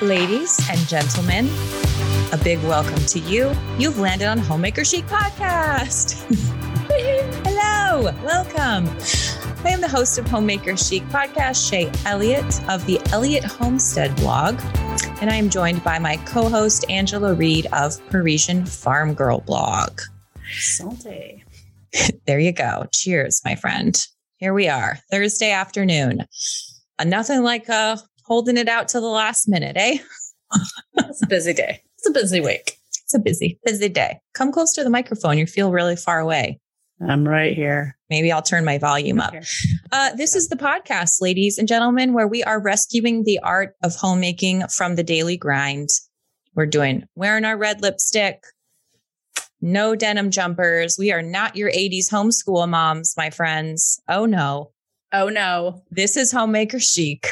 Ladies and gentlemen, a big welcome to you. You've landed on Homemaker Chic Podcast. Hello, welcome. I am the host of Homemaker Chic Podcast, Shaye Elliott of the Elliott Homestead blog, and I am joined by my co host, Angela Reed of Parisienne Farmgirl blog. Salty. there you go. Cheers, my friend. Here we are, Thursday afternoon. Uh, nothing like uh, holding it out to the last minute, eh? it's a busy day. It's a busy week. It's a busy, busy day. Come close to the microphone. You feel really far away. I'm right here. Maybe I'll turn my volume up. Uh, this is the podcast, ladies and gentlemen, where we are rescuing the art of homemaking from the daily grind. We're doing wearing our red lipstick, no denim jumpers. We are not your 80s homeschool moms, my friends. Oh no. Oh no. This is homemaker chic.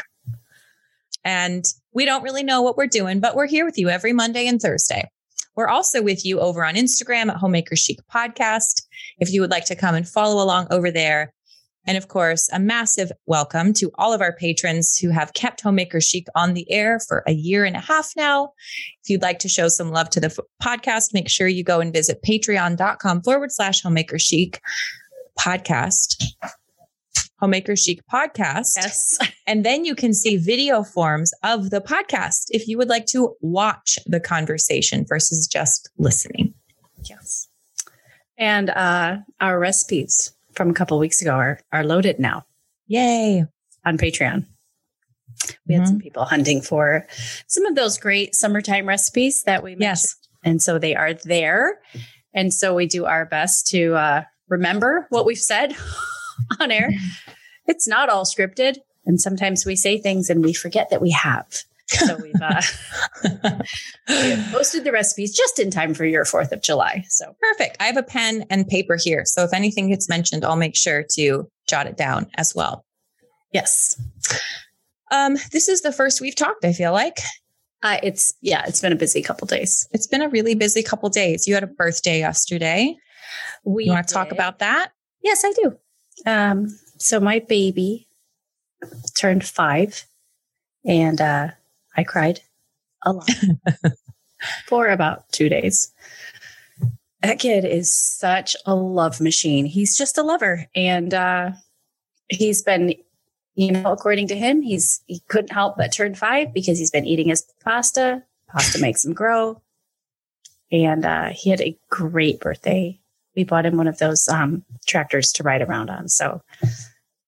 And we don't really know what we're doing, but we're here with you every Monday and Thursday. We're also with you over on Instagram at Homemaker Chic Podcast. If you would like to come and follow along over there. And of course, a massive welcome to all of our patrons who have kept Homemaker Chic on the air for a year and a half now. If you'd like to show some love to the f- podcast, make sure you go and visit patreon.com forward slash homemaker chic podcast. Homemaker Chic podcast. Yes. And then you can see video forms of the podcast if you would like to watch the conversation versus just listening. Yes. And uh, our recipes from a couple weeks ago are, are loaded now Yay. on Patreon. We had some people hunting for some of those great summertime recipes that we mentioned. Yes. And so they are there. And so we do our best to uh, remember what we've said on air. It's not all scripted. And sometimes we say things and we forget that we have. So we've uh, we have posted the recipes just in time for your 4th of July. So Perfect. I have a pen and paper here. So if anything gets mentioned, I'll make sure to jot it down as well. yes, Um, this is the first we've talked, I feel like. uh, it's, yeah, it's been a busy couple days. It's been a really busy couple days. You had a birthday yesterday. We You want to talk about that? Yes, I do. Um, so my baby turned five and uh, I cried a lot for about two days. That kid is such a love machine. He's just a lover. And uh, he's been, you know, according to him, he's he couldn't help but turn five because he's been eating his pasta. Pasta makes him grow. And uh, he had a great birthday we bought him one of those um, tractors to ride around on. So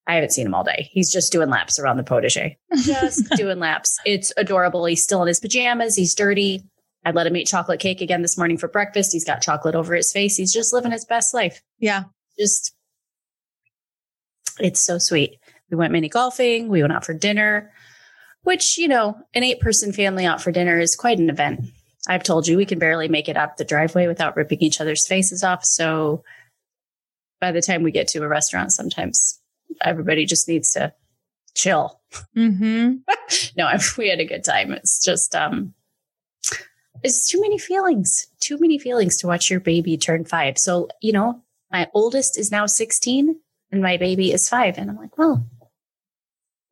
I haven't seen him all day. He's just doing laps around the potager, just doing laps. It's adorable. He's still in his pajamas. He's dirty. I let him eat chocolate cake again this morning for breakfast. He's got chocolate over his face. He's just living his best life. Yeah. Just, it's so sweet. We went mini golfing. We went out for dinner, which, you know, an eight person family out for dinner is quite an event. I've told you we can barely make it up the driveway without ripping each other's faces off. So by the time we get to a restaurant, sometimes everybody just needs to chill. Mm-hmm. No, we had a good time. It's just, um, it's too many feelings, too many feelings to watch your baby turn five. So, you know, my oldest is now 16 and my baby is five. And I'm like, well,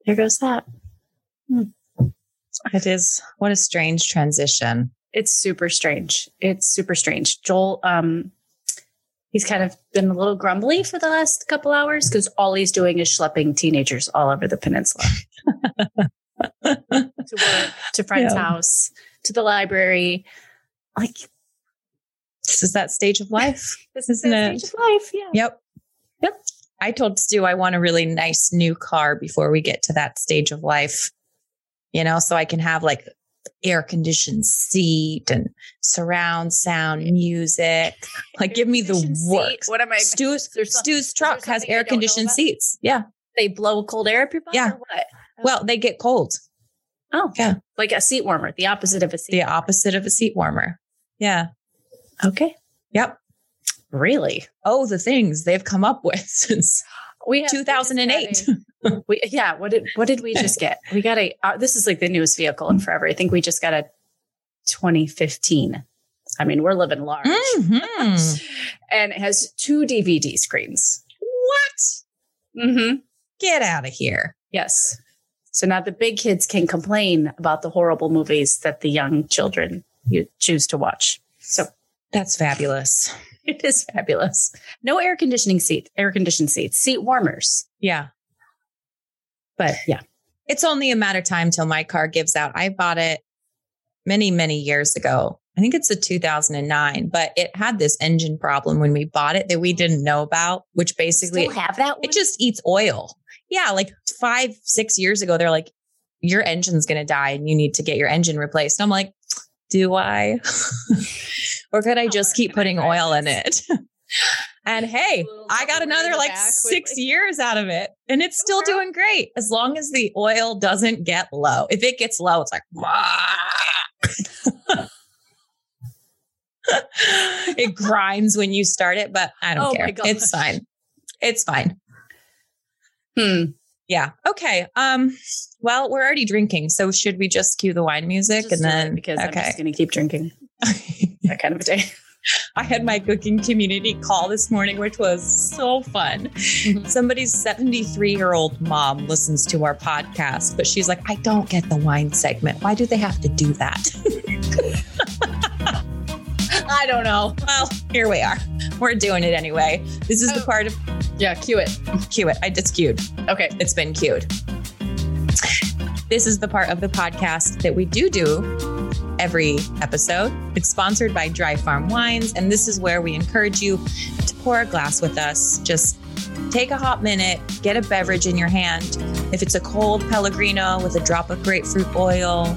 there goes that. It is what a strange transition. It's super strange. It's super strange. Joel, um, he's kind of been a little grumbly for the last couple hours because all he's doing is schlepping teenagers all over the peninsula to work, to friend's Yeah. house, to the library. Like This is that stage of life. this is Isn't the stage of life. Yeah. Yep. Yep. I told Stu I want a really nice new car before we get to that stage of life, you know, so I can have like air conditioned seat and surround sound music. Like, give me the works. What am I? Stu's, Stu's truck has air conditioned seats. Yeah. They blow cold air up your butt. Yeah. Or what? Oh. Well, they get cold. Oh, Yeah. Like a seat warmer, the opposite of a seat. The opposite of a seat warmer. Yeah. Okay. Yep. Really? Oh, the things they've come up with since We have- 2008. We, yeah. What did what did we just get? We got a. Uh, this is like the newest vehicle in forever. I think we just got a 2015. I mean, we're living large, Mhm. and it has two DVD screens. What? Mm-hmm. Get out of here. Yes. So now the big kids can complain about the horrible movies that the young children you choose to watch. So That's fabulous. it is fabulous. No air conditioning seat, air conditioned seats, seat warmers. Yeah. But yeah, It's only a matter of time till my car gives out. I bought it many, many years ago. I think it's a 2009, but it had this engine problem when we bought it that we didn't know about, which basically still have that one. it just eats oil. Yeah, like five, six years ago, they're like, your engine's going to die and you need to get your engine replaced. And I'm like, do I? or could I just keep putting oil in it? and hey, I got another like six years out of it and it's still doing great as long as the oil doesn't get low. If it gets low, it's like, it grinds when you start it, but I don't Oh care. It's fine. It's fine. Hmm. Yeah. Okay. Um, well, we're already drinking. So should we just cue the wine music Just and then because I'm just going to keep drinking that kind of a day. I had my cooking community call this morning, which was so fun. Mhm. Somebody's 73 year old mom listens to our podcast, but she's like, I don't get the wine segment. Why do they have to do that? I don't know. Well, here we are. We're doing it anyway. This is the Oh. part of Yeah, cue it. cue it. I just cued. Okay. It's been cued. This is the part of the podcast that we do do every episode. It's sponsored by Dry Farm Wines, and this is where we encourage you to pour a glass with us. Just take a hot minute, get a beverage in your hand. If it's a cold Pellegrino with a drop of grapefruit oil,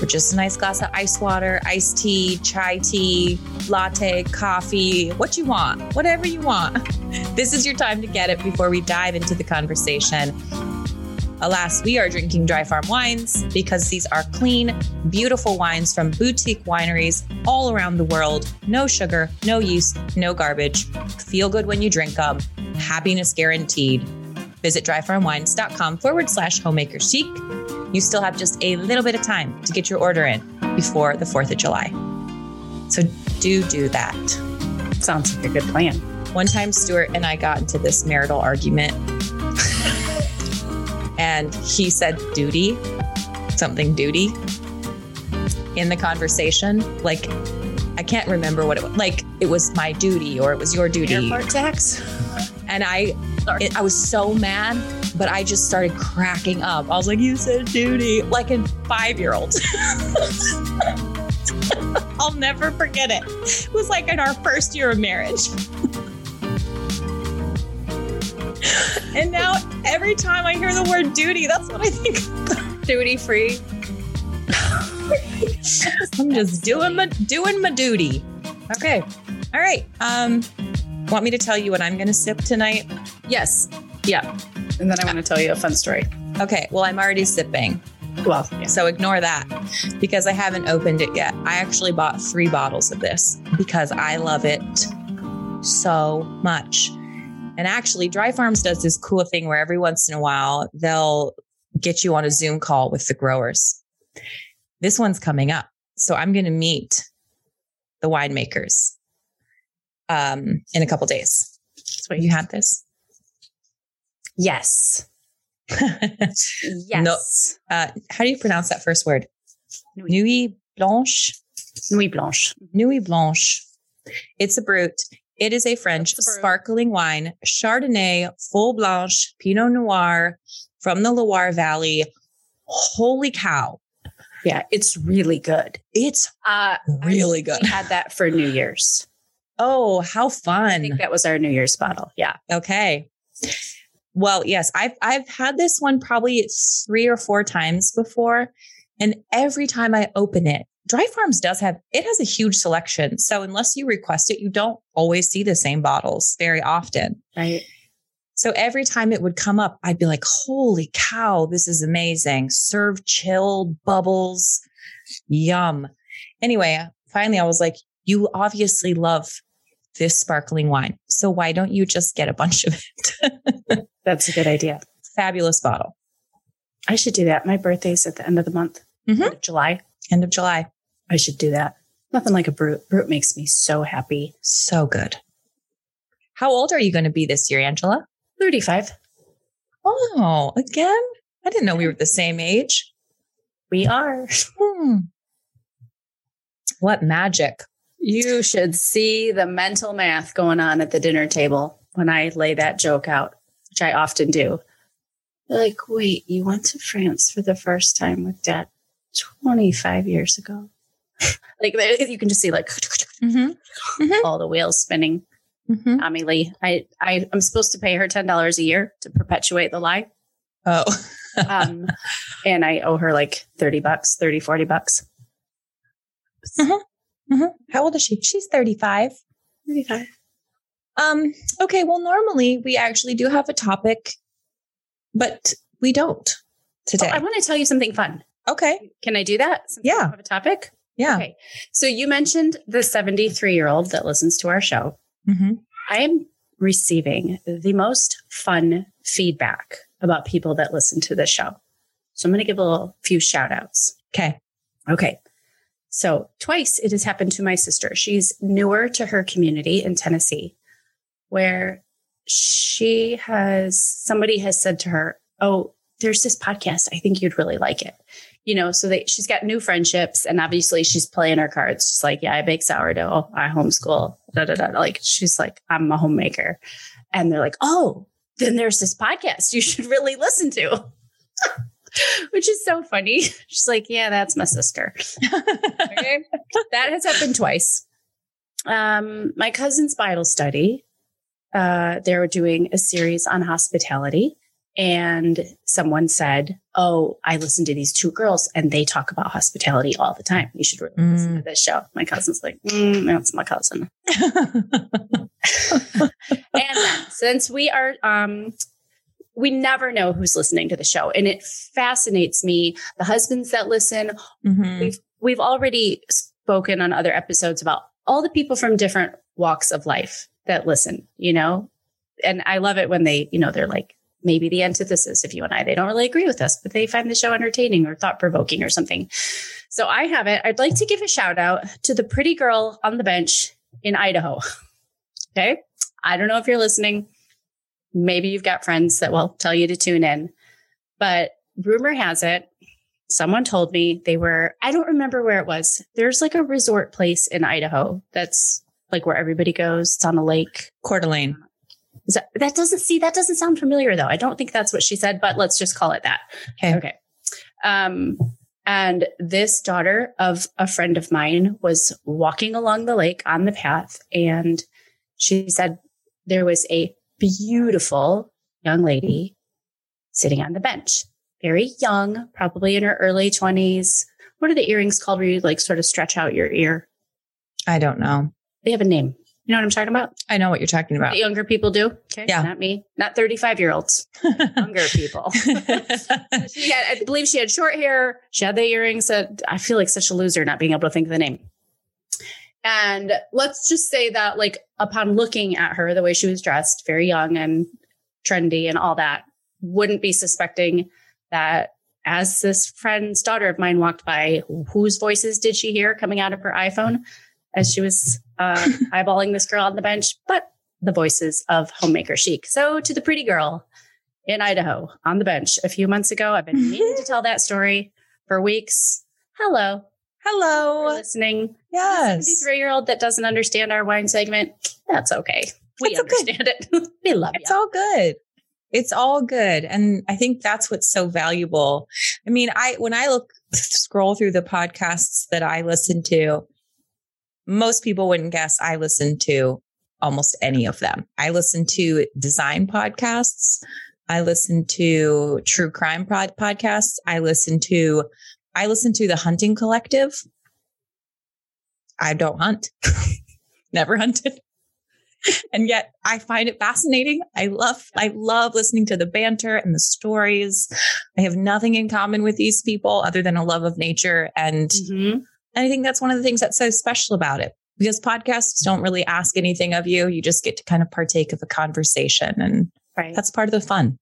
or just a nice glass of ice water, iced tea, chai tea, latte, coffee, what you want, whatever you want. This is your time to get it before we dive into the conversation. Alas, we are drinking dry farm wines because these are clean, beautiful wines from boutique wineries all around the world. No sugar, no yeast, no garbage. Feel good when you drink them. Happiness guaranteed. Visit dryfarmwines.com forward slash homemaker chic. You still have just a little bit of time to get your order in before the 4th of July. So do do that. Sounds like a good plan. One time, Stuart and I got into this marital argument, and he said duty, something duty in the conversation. Like, I can't remember what it was. Like, it was my duty or it was your duty. Airport tax? And I, it, I was so mad, but I just started cracking up. I was like, "You said duty," like a five-year-old. I'll never forget it. It was like in our first year of marriage. and now every time I hear the word duty, that's what I think. duty free. I'm just doing my doing my duty. Okay. All right. Um, want me to tell you what I'm going to sip tonight? Yes. Yeah. And then I want to tell you a fun story. Okay. Well, I'm already sipping, Well, yeah. so ignore that because I haven't opened it yet. I actually bought three bottles of this because I love it so much. And actually, Dry Farms does this cool thing where every once in a while they'll get you on a Zoom call with the growers. This one's coming up. So I'm going to meet the winemakers um, in a couple days. Sweet. You had this? Yes. Yes. uh, how do you pronounce that first word? Nuit. Nuit Blanche. Nuit Blanche. Nuit Blanche. It's a brut. It is a French It's a brut. sparkling wine, Chardonnay, Folle Blanche, Pinot Noir from the Loire Valley. Holy cow. Yeah, it's really good. It's Uh, Really good. We had that for New Year's. oh, how fun. I think that was our New Year's bottle. Yeah. Okay. Well, yes, I've I've had this one probably three or four times before, and every time I open it, Dry Farms does have it has a huge selection. So unless you request it, you don't always see the same bottles very often. Right. So every time it would come up, I'd be like, "Holy cow, this is amazing! Serve chilled bubbles, yum." Anyway, finally, I was like, "You obviously love." This sparkling wine. So why don't you just get a bunch of it? That's a good idea. fabulous bottle. I should do that. My birthday's at the end of the month, Mhm. End of July. End of July. I should do that. Nothing like a brute. Brute makes me so happy. So good. How old are you going to be this year, Angela? 35. Oh, again? I didn't know we were the same age. We are. Hmm. What magic. You should see the mental math going on at the dinner table when I lay that joke out, which I often do. They're like, wait, you went to France for the first time with dad 25 years ago. Like you can just see like Mm-hmm. all the wheels spinning. Mm-hmm. Tommy Lee, I, I I'm supposed to pay her ten dollars a year to perpetuate the lie. Oh. Um, and I owe her like 30 bucks, 30, 40 bucks. Mhm. How old is she? She's 35. 35. Um, okay, well, normally we actually do have a topic, but we don't today. Oh, I want to tell you something fun. okay. Can I do that? Since Yeah. don't Have a topic? Yeah. Okay. So you mentioned the 73 year old that listens to our show. Mhm. I am receiving the most fun feedback about people that listen to this show. So I'm going to give a little, few shout outs. Okay. Okay. So twice it has happened to my sister. She's newer to her community in Tennessee, where she has somebody has said to her, Oh, there's this podcast. I think you'd really like it. You know, so they, she's got new friendships and obviously she's playing her cards. She's like, Yeah, I bake sourdough. I homeschool. Da, da, da. Like she's like, I'm a homemaker. And they're like, Oh, then there's this podcast you should really listen to. Which is so funny. She's like, Yeah, that's my sister. Okay. that has happened twice. Um, my cousin's Bible study, uh, they were doing a series on hospitality. And someone said, Oh, I listen to these two girls and they talk about hospitality all the time. You should really listen to this show. My cousin's like, mm, That's my cousin. And since we are, um, we never know who's listening to the show. And it fascinates me. The husbands that listen, Mhm. we've we've already spoken on other episodes about all the people from different walks of life that listen, you know? And I love it when they, you know, they're like maybe the antithesis of you and I. They don't really agree with us, but they find the show entertaining or thought provoking or something. So I have it. I'd like to give a shout out to the pretty girl on the bench in Idaho. Okay. I don't know if you're listening. Maybe you've got friends that will tell you to tune in, but rumor has it someone told me they were i don't remember where it was there's like a resort place in idaho that's like where everybody goes it's on a lake Coeur d'Alene. That, that doesn't see that doesn't sound familiar though i don't think that's what she said but let's just call it that Okay. okay um and this daughter of a friend of mine was walking along the lake on the path and she said there was a beautiful young lady sitting on the bench very young, probably in her early 20s. What are the earrings called where you like sort of stretch out your ear? I don't know. They have a name. You know what I'm talking about? I know what you're talking about. That younger people do. Okay. Yeah. Not me. Not 35 year olds. Younger people. she had, I believe she had short hair. She had the earrings that I feel like such a loser not being able to think of the name. And let's just say that, like, upon looking at her, the way she was dressed, very young and trendy and all that, wouldn't be suspecting that as this friend's daughter of mine walked by, whose voices did she hear coming out of her iPhone as she was uh, eyeballing this girl on the bench? But the voices of Homemaker Chic. So to the pretty girl in Idaho on the bench a few months ago, I've been meaning to tell that story for weeks. Hello. Hello. listening. Yes. 73 year old that doesn't understand our wine segment. That's okay. We That's okay. understand it. we love it. It's you. all good. It's all good. And I think that's what's so valuable. I mean, I, when I look, scroll through the podcasts that I listen to, most people wouldn't guess I listen to almost any of them. I listen to design podcasts. I listen to true crime pod- podcasts. I listen to, I listen to the hunting collective. I don't hunt. Never hunted and yet I find it fascinating. I love, I love listening to the banter and the stories. I have nothing in common with these people other than a love of nature. And, Mhm. And I think that's one of the things that's so special about it because podcasts don't really ask anything of you. You just get to kind of partake of a conversation and Right. that's part of the fun.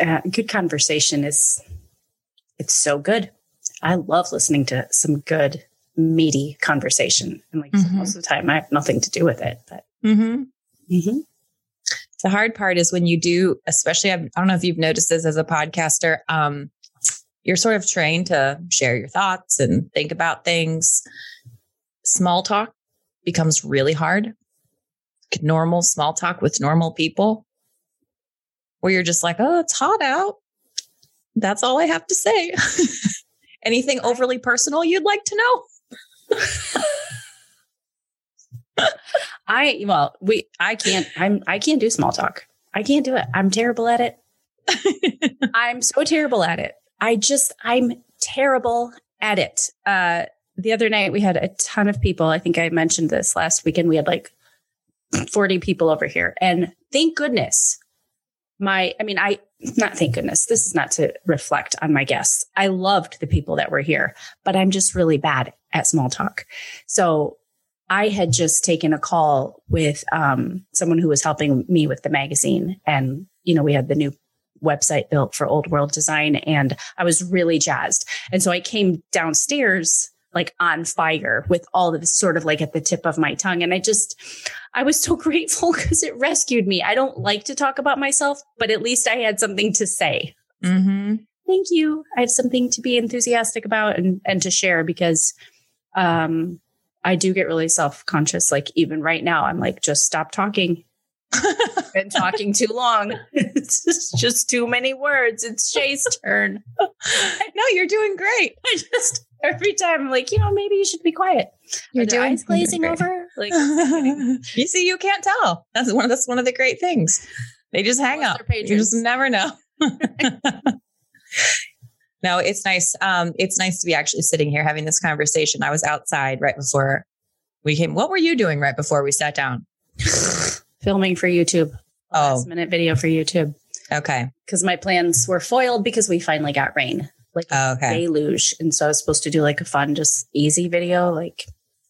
uh, good conversation is it's so good. I love listening to some good meaty conversation. And like Mhm. most of the time I have nothing to do with it, but Mm-hmm. Mhm. The hard part is when you do, especially, I don't know if you've noticed this as a podcaster, um, you're sort of trained to share your thoughts and think about things. Small talk becomes really hard. Normal small talk with normal people, where you're just like, oh, it's hot out. That's all I have to say. Anything overly personal you'd like to know? I well, we I can't I'm I can't do small talk. I can't do it. I'm terrible at it. I'm so terrible at it. I just I'm terrible at it. Uh the other night we had a ton of people. I think I mentioned this last weekend. We had like 40 people over here. And thank goodness my I mean I not thank goodness. This is not to reflect on my guests. I loved the people that were here, but I'm just really bad at small talk. So I had just taken a call with um, someone who was helping me with the magazine. And, you know, we had the new website built for Old World Design, and I was really jazzed. And so I came downstairs like on fire with all of this sort of like at the tip of my tongue. And I just, I was so grateful because it rescued me. I don't like to talk about myself, but at least I had something to say. Mm-hmm. Thank you. I have something to be enthusiastic about and, and to share because, um, I do get really self conscious. Like even right now, I'm like, just stop talking. Been talking too long. it's just, just too many words. It's Shaye's turn. no, you're doing great. I just every time I'm like, you know, maybe you should be quiet. Doing eyes glazing over. Like you see, you can't tell. That's one. That's one of the great things. They just hang Unless out. You just never know. no, it's nice. Um, it's nice to be actually sitting here having this conversation. I was outside right before we came. What were you doing right before we sat down? Filming for YouTube. Oh. Last minute video for YouTube Okay. because my plans were foiled because we finally got rain, like Oh, okay. deluge, and so I was supposed to do like a fun, just easy video, like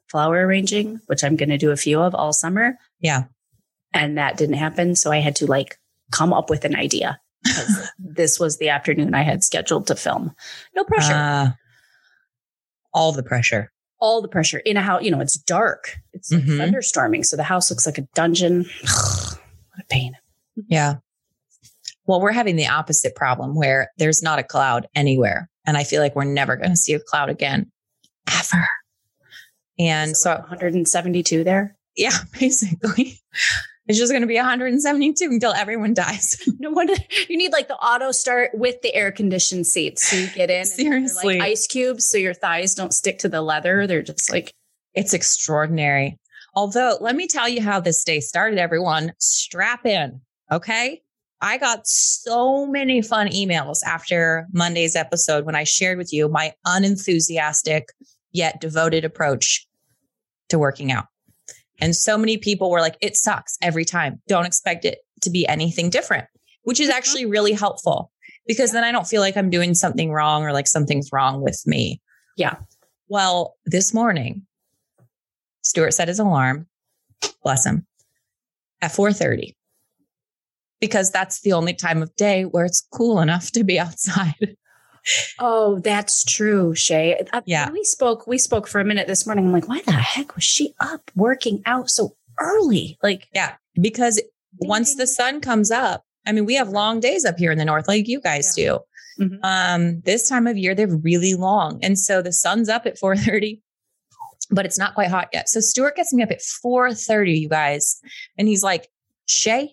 flower arranging, which I'm going to do a few of all summer. Yeah. and that didn't happen. So I had to like come up with an idea. this was the afternoon I had scheduled to film. No pressure. Uh, all the pressure. All the pressure in a house. You know, it's dark. It's Mhm. thunderstorming. So the house looks like a dungeon. what a pain. Yeah. Well, we're having the opposite problem where there's not a cloud anywhere. And I feel like we're never going to see a cloud again, ever. And like so, 172 there. yeah, basically, it's just going to be 172 until everyone dies. No wonder you need like the auto start with the air conditioned seats. So you get in Seriously. like ice cubes. So your thighs don't stick to the leather. They're just like, It's extraordinary. Although, let me tell you how this day started, everyone. Strap in. Okay. I got so many fun emails after Monday's episode when I shared with you my unenthusiastic yet devoted approach to working out. And so many people were like, it sucks every time. Don't expect it to be anything different, which is mm-hmm. actually really helpful because then I don't feel like I'm doing something wrong or like something's wrong with me. Yeah. Well, this morning, Stuart set his alarm, bless him, at 4:30. Because that's the only time of day where it's cool enough to be outside. Oh, that's true, Shaye. Uh, Yeah. when We spoke, we spoke for a minute this morning. I'm like, why the heck was she up working out so early? Like, yeah, Because once the sun comes up, I mean, we have long days up here in the north, like you guys do. Mhm. Um, this time of year, they're really long. And so the sun's up at 4:30, but it's not quite hot yet. So Stuart gets me up at 4:30, you guys. And he's like, Shaye,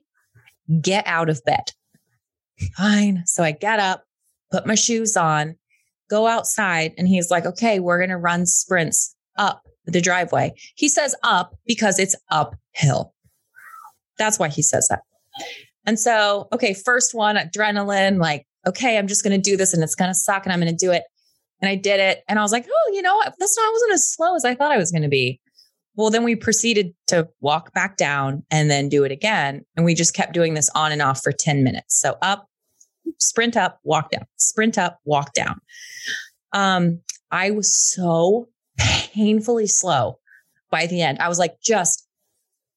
get out of bed. Fine. So I get up, put my shoes on, go outside, and he's like, okay, we're gonna run sprints up the driveway. He says up because it's uphill. That's why he says that. And so, okay, first one, adrenaline, like, okay, I'm just going to do this and it's going to suck and I'm going to do it. And I did it. And I was like, oh, you know, that's not, I wasn't as slow as I thought I was going to be. Well, then we proceeded to walk back down and then do it again. And we just kept doing this on and off for 10 minutes. So up, sprint up, walk down, sprint up, walk down. Um, I was so painfully slow by the end. I was like, just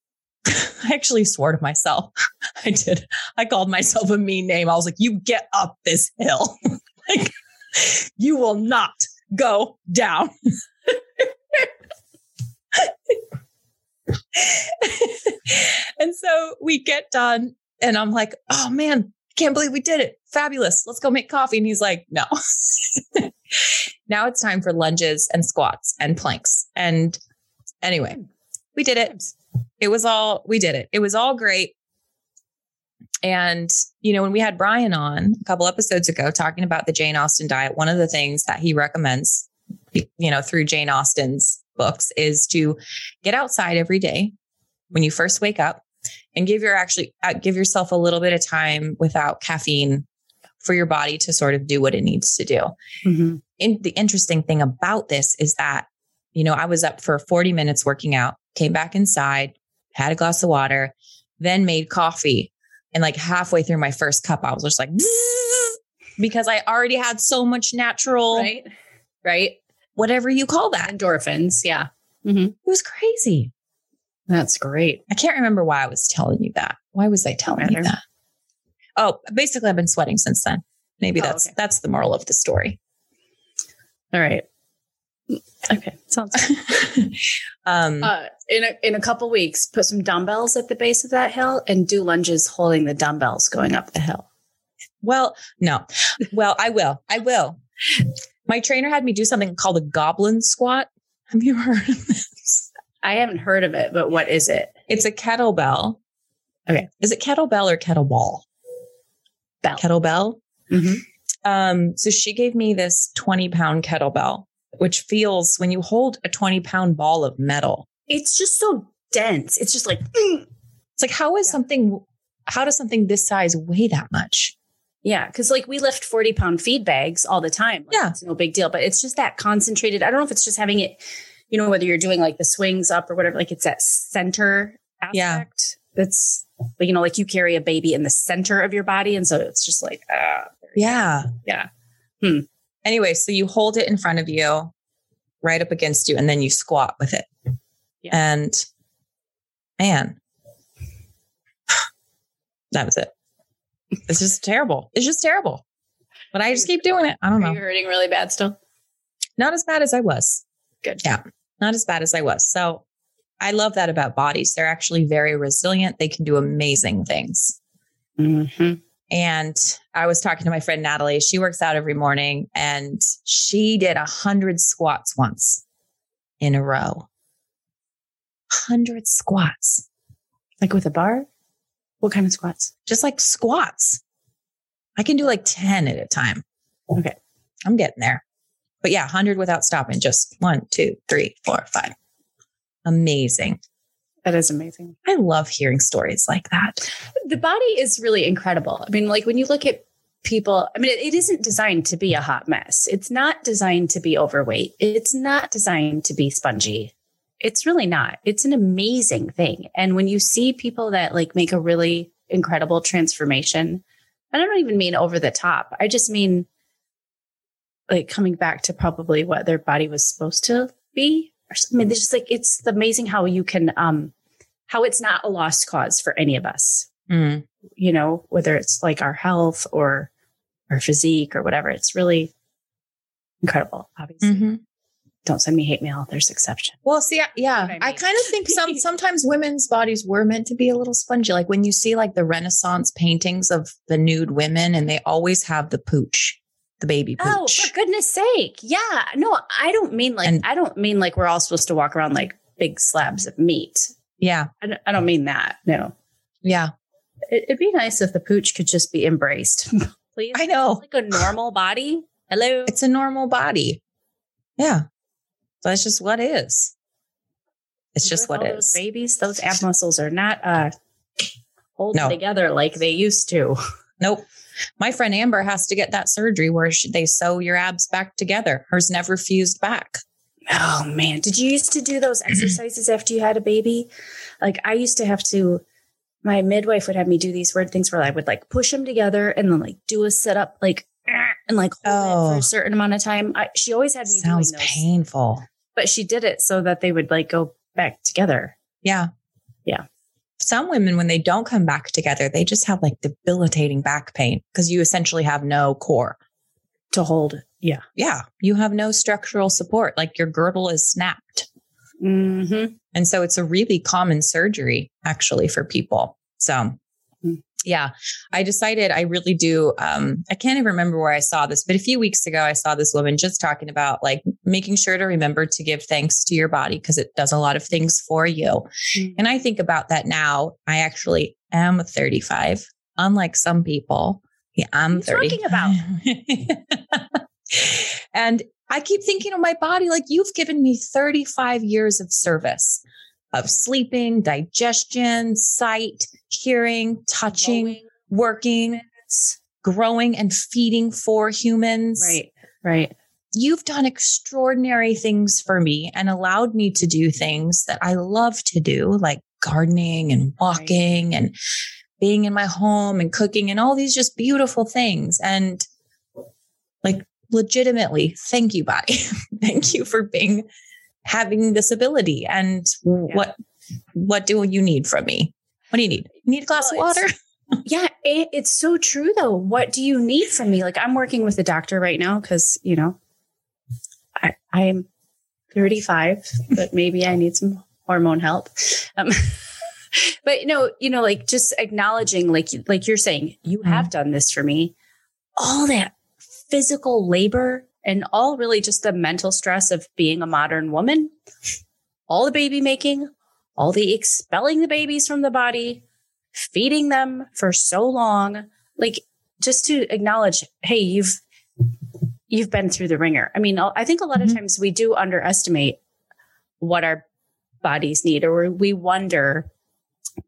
I actually swore to myself. I did. I called myself a mean name. I was like, you get up this hill. like, you will not go down. and so we get done And I'm like, oh man, can't believe we did it. Fabulous. Let's go make coffee. And he's like, no. now it's time for lunges and squats and planks. And anyway, we did it. It was all, we did it. It was all great. And, you know, when we had Bryan on a couple episodes ago talking about the Jane Austen diet, one of the things that he recommends, you know, through Jane Austen's books is to get outside every day when you first wake up and give your actually uh, give yourself a little bit of time without caffeine for your body to sort of do what it needs to do. Mm-hmm. And the interesting thing about this is that, you know, I was up for 40 minutes working out, came back inside, had a glass of water, then made coffee. And like halfway through my first cup, I was just like, because I already had so much natural, right? Right. Whatever you call that. Endorphins. Yeah. Mm-hmm. It was crazy. That's great. I can't remember why I was telling you that. Why was I telling you that? Oh, basically I've been sweating since then. Maybe oh, that's okay. that's the moral of the story. All right. Okay, sounds good. um, uh, in a in a couple weeks, put some dumbbells at the base of that hill and do lunges holding the dumbbells going up the hill. Well, no. Well, I will. I will. My trainer had me do something called a goblet squat. Have you heard of this? I haven't heard of it, but what is it? It's a kettlebell. Okay. Is it kettlebell or kettleball? Bell. Kettlebell. Mm-hmm. Um, so she gave me this 20 pound kettlebell, which feels when you hold a 20 pound ball of metal. It's just so dense. It's just like, mm. it's like, how is yeah. something, how does something this size weigh that much? Yeah. Cause like we lift 40 pound feed bags all the time. Like, yeah. It's no big deal, but it's just that concentrated. I don't know if it's just having it, you know, whether you're doing like the swings up or whatever, like it's that center aspect. Yeah. That's like, you know, like you carry a baby in the center of your body. And so it's just like, uh, yeah. Yeah. Hmm. Anyway, so you hold it in front of you, right up against you, and then you squat with it. Yeah. And man, that was it. It's just terrible. It's just terrible. But I just keep doing it. I don't Are know. you hurting really bad still? Not as bad as I was. Good. Yeah. Not as bad as I was. So I love that about bodies. They're actually very resilient. They can do amazing things. Mm-hmm. And I was talking to my friend Natalie. She works out every morning and she did a hundred squats once in a row. Hundred squats. Like with a bar? What kind of squats? Just like squats. I can do like 10 at a time. Okay. I'm getting there. But yeah, 100 without stopping. Just one, two, three, four, five. Amazing. That is amazing. I love hearing stories like that. The body is really incredible. I mean, like when you look at people, I mean, it, it isn't designed to be a hot mess. It's not designed to be overweight. It's not designed to be spongy. It's really not. It's an amazing thing. And when you see people that like make a really incredible transformation, and I don't even mean over the top, I just mean like coming back to probably what their body was supposed to be I mean, it's just like it's amazing how you can, um, how it's not a lost cause for any of us. Mm. You know, whether it's like our health or our physique or whatever, it's really incredible. Obviously, mm-hmm. don't send me hate mail. There's exception. Well, see, yeah, I, mean. I kind of think some sometimes women's bodies were meant to be a little spongy. Like when you see like the Renaissance paintings of the nude women, and they always have the pooch the baby pooch. Oh, for goodness sake. Yeah. No, I don't mean like, and, I don't mean like we're all supposed to walk around like big slabs of meat. Yeah. I don't, I don't mean that. No. Yeah. It, would be nice if the pooch could just be embraced. Please. I know. It's like a normal body. Hello. It's a normal body. Yeah. That's just what is. It's just what is. Those babies, those ab muscles are not uh holding no. together like they used to. Nope. My friend Amber has to get that surgery where they sew your abs back together. Hers never fused back. Oh man, did you used to do those exercises after you had a baby? Like I used to have to my midwife would have me do these weird things where I would like push them together and then like do a sit up like and like hold oh, it for a oh. certain amount of time. I, she always had me sounds painful, but she did it so that they would like go back together. Yeah, yeah some women, when they don't come back together, they just have like debilitating back pain because you essentially have no core to hold. Yeah. Yeah. You have no structural support. Like your girdle is snapped. Mm-hmm. And so it's a really common surgery actually for people. So. Yeah, I decided I really do. Um, I can't even remember where I saw this, but a few weeks ago, I saw this woman just talking about like making sure to remember to give thanks to your body because it does a lot of things for you. Mm-hmm. And I think about that now. I actually am 35, unlike some people. Yeah, I'm 30. Talking about. and I keep thinking of my body like you've given me 35 years of service of sleeping, digestion, sight, hearing, touching, growing. working, growing and feeding for humans. Right, right. You've done extraordinary things for me and allowed me to do things that I love to do, like gardening and walking right. and being in my home and cooking and all these just beautiful things. And like, legitimately, thank you, body. thank you for being having this ability and yeah. what what do you need from me? What do you need? You need a glass well, of water? Yeah it, it's so true though. What do you need from me? Like i'm working with a doctor right now because you know i i'm 35 but maybe i need some hormone help. Um, but you know you know like just acknowledging like like you're saying you mm-hmm. have done this for me. All that physical labor and all really just the mental stress of being a modern woman, all the baby making, all the expelling the babies from the body, feeding them for so long, like just to acknowledge, hey, you've you've been through the ringer. I mean, I think a lot mm-hmm. of times we do underestimate what our bodies need, or we wonder,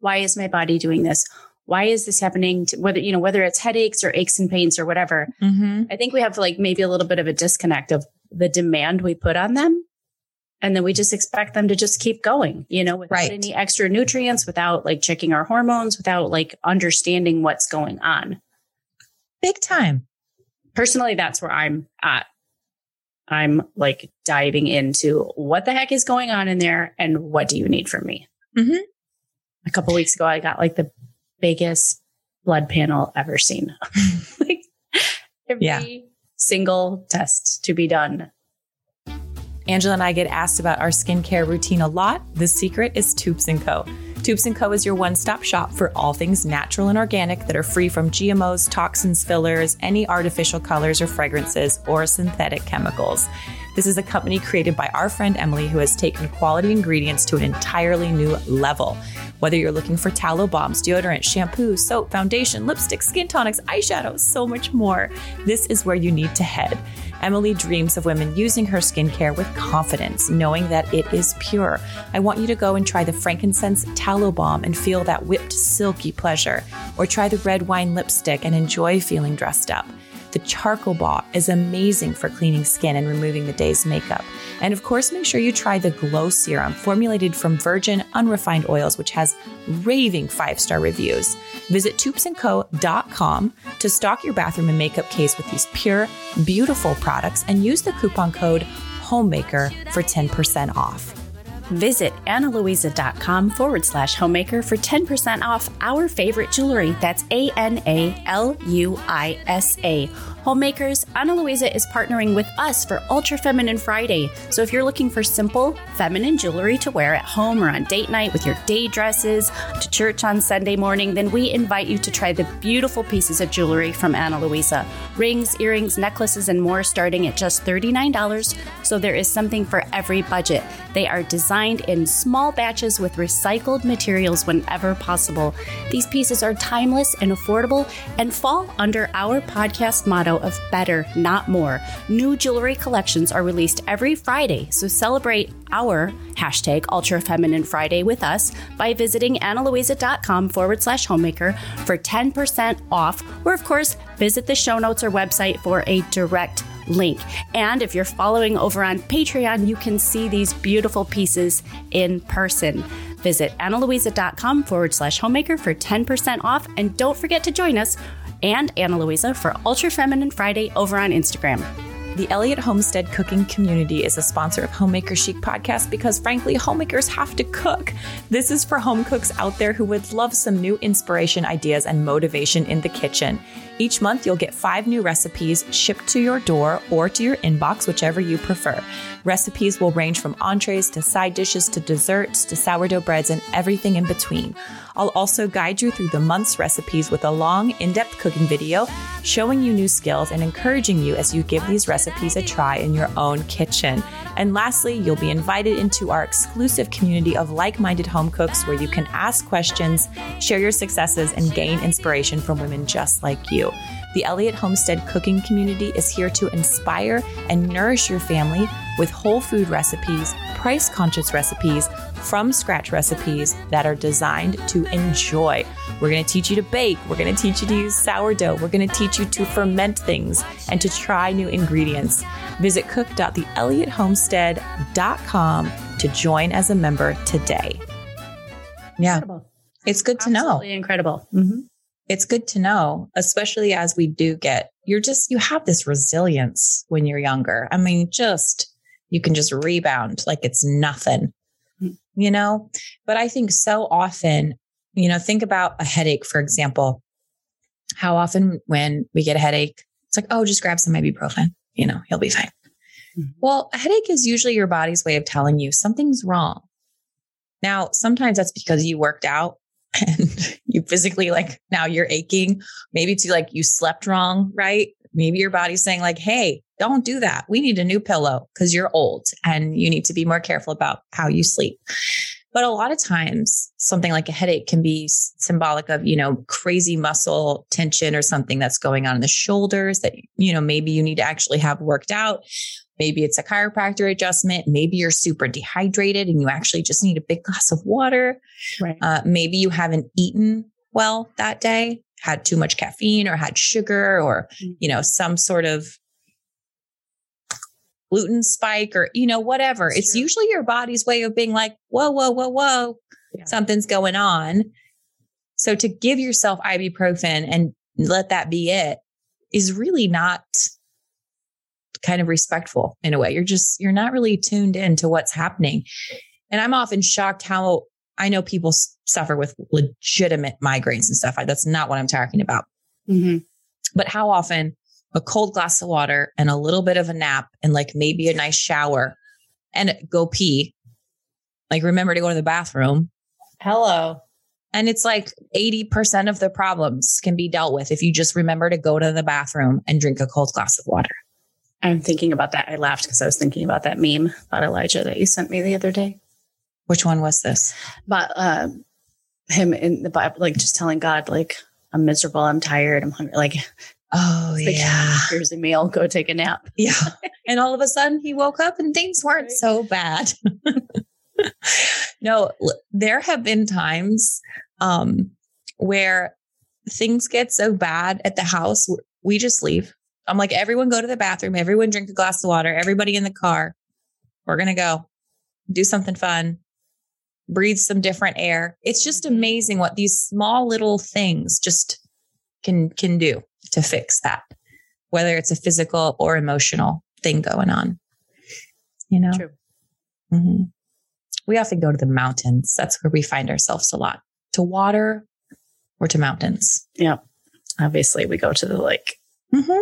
why is my body doing this? Why is this happening to whether you know whether it's headaches or aches and pains or whatever mm-hmm. i think we have like maybe a little bit of a disconnect of the demand we put on them and then we just expect them to just keep going you know without right. any extra nutrients without like checking our hormones without like understanding what's going on big time personally that's where i'm at i'm like diving into what the heck is going on in there and what do you need from me mm-hmm. a couple weeks ago i got like the biggest blood panel ever seen. like every yeah. single test to be done. Angela and I get asked about our skincare routine a lot. The secret is Toups & Co. Toups & Co. is your one-stop shop for all things natural and organic that are free from GMOs, toxins, fillers, any artificial colors or fragrances, or synthetic chemicals. This is a company created by our friend Emily who has taken quality ingredients to an entirely new level. Whether you're looking for tallow bombs, deodorant, shampoo, soap, foundation, lipstick, skin tonics, eyeshadow, so much more, this is where you need to head. Emily dreams of women using her skincare with confidence, knowing that it is pure. I want you to go and try the frankincense tallow balm and feel that whipped, silky pleasure, or try the red wine lipstick and enjoy feeling dressed up. The charcoal bar is amazing for cleaning skin and removing the day's makeup. And of course, make sure you try the Glow Serum, formulated from virgin, unrefined oils, which has raving five star reviews. Visit toupsandco.com to stock your bathroom and makeup case with these pure, beautiful products and use the coupon code HOMEMAKER for 10% off. Visit analuisa.com forward slash homemaker for 10% off our favorite jewelry. That's A N A L U I S A Homemakers, Ana Luisa is partnering with us for Ultra Feminine Friday. So if you're looking for simple, feminine jewelry to wear at home or on date night with your day dresses, to church on Sunday morning, then we invite you to try the beautiful pieces of jewelry from Ana Luisa. Rings, earrings, necklaces, and more starting at just $39. So there is something for every budget. They are designed in small batches with recycled materials whenever possible. These pieces are timeless and affordable and fall under our podcast motto of better, not more. New jewelry collections are released every Friday, so celebrate our hashtag Ultra Feminine Friday with us by visiting analuisa.com forward slash homemaker for 10% off, or of course, visit the show notes or website for a direct link. And if you're following over on Patreon, you can see these beautiful pieces in person. Visit analuisa.com forward slash homemaker for 10% off. And don't forget to join us and Ana Luisa for Ultra Feminine Friday over on Instagram. The Elliott Homestead Cooking Community is a sponsor of Homemaker Chic podcast because, frankly, homemakers have to cook. This is for home cooks out there who would love some new inspiration, ideas, and motivation in the kitchen. Each month, you'll get five new recipes shipped to your door or to your inbox, whichever you prefer. Recipes will range from entrees to side dishes to desserts to sourdough breads and everything in between. I'll also guide you through the month's recipes with a long, in depth cooking video showing you new skills and encouraging you as you give these recipes a try in your own kitchen. And lastly, you'll be invited into our exclusive community of like minded home cooks where you can ask questions, share your successes, and gain inspiration from women just like you. The Elliott Homestead cooking community is here to inspire and nourish your family with whole food recipes, price conscious recipes, from scratch recipes that are designed to enjoy. We're going to teach you to bake. We're going to teach you to use sourdough. We're going to teach you to ferment things and to try new ingredients. Visit cook.theelliottHomestead.com to join as a member today. Yeah. Incredible. It's good to know. Incredible. Mm-hmm. It's good to know, especially as we do get, you're just, you have this resilience when you're younger. I mean, just, you can just rebound like it's nothing, Mm. you know? But I think so often, you know, think about a headache, for example. How often when we get a headache, it's like, oh, just grab some ibuprofen, you know, he'll be fine. Mhm. Well, a headache is usually your body's way of telling you something's wrong. Now, sometimes that's because you worked out and you physically like now you're aching. Maybe it's like you slept wrong, right? Maybe your body's saying like, "Hey, don't do that. We need a new pillow because you're old and you need to be more careful about how you sleep." But a lot of times, something like a headache can be symbolic of, you know, crazy muscle tension or something that's going on in the shoulders that, you know, maybe you need to actually have worked out. Maybe it's a chiropractor adjustment. Maybe you're super dehydrated and you actually just need a big glass of water. Right. Uh, maybe you haven't eaten well that day, had too much caffeine or had sugar or, mm-hmm. you know, some sort of gluten spike or, you know, whatever. That's it's true. usually your body's way of being like, whoa, whoa, whoa, whoa, Yeah. something's going on. So to give yourself ibuprofen and let that be it is really not kind of respectful in a way. You're just, you're not really tuned in to what's happening. And I'm often shocked how I know people s- suffer with legitimate migraines and stuff. I, that's not what I'm talking about. Mm-hmm. But how often a cold glass of water and a little bit of a nap and like maybe a nice shower and go pee. Like remember to go to the bathroom. Hello. And it's like 80% of the problems can be dealt with if you just remember to go to the bathroom and drink a cold glass of water. I'm thinking about that. I laughed because I was thinking about that meme about Elijah that you sent me the other day. Which one was this? But um, him in the Bible, like just telling God, like, I'm miserable, I'm tired, I'm hungry. Like, Oh, like, yeah. here's a meal, go take a nap. Yeah. And all of a sudden he woke up and things weren't Right. so bad. no, there have been times um, where things get so bad at the house, we just leave. I'm like, everyone go to the bathroom, everyone drink a glass of water, everybody in the car. We're going to go do something fun, breathe some different air. It's just Mhm. amazing what these small little things just can can do to fix that whether it's a physical or emotional thing going on. You know, True. Mhm. we often go to the mountains. That's where we find ourselves a lot to water or to mountains. Yeah. Obviously, we go to the lake. Mm-hmm.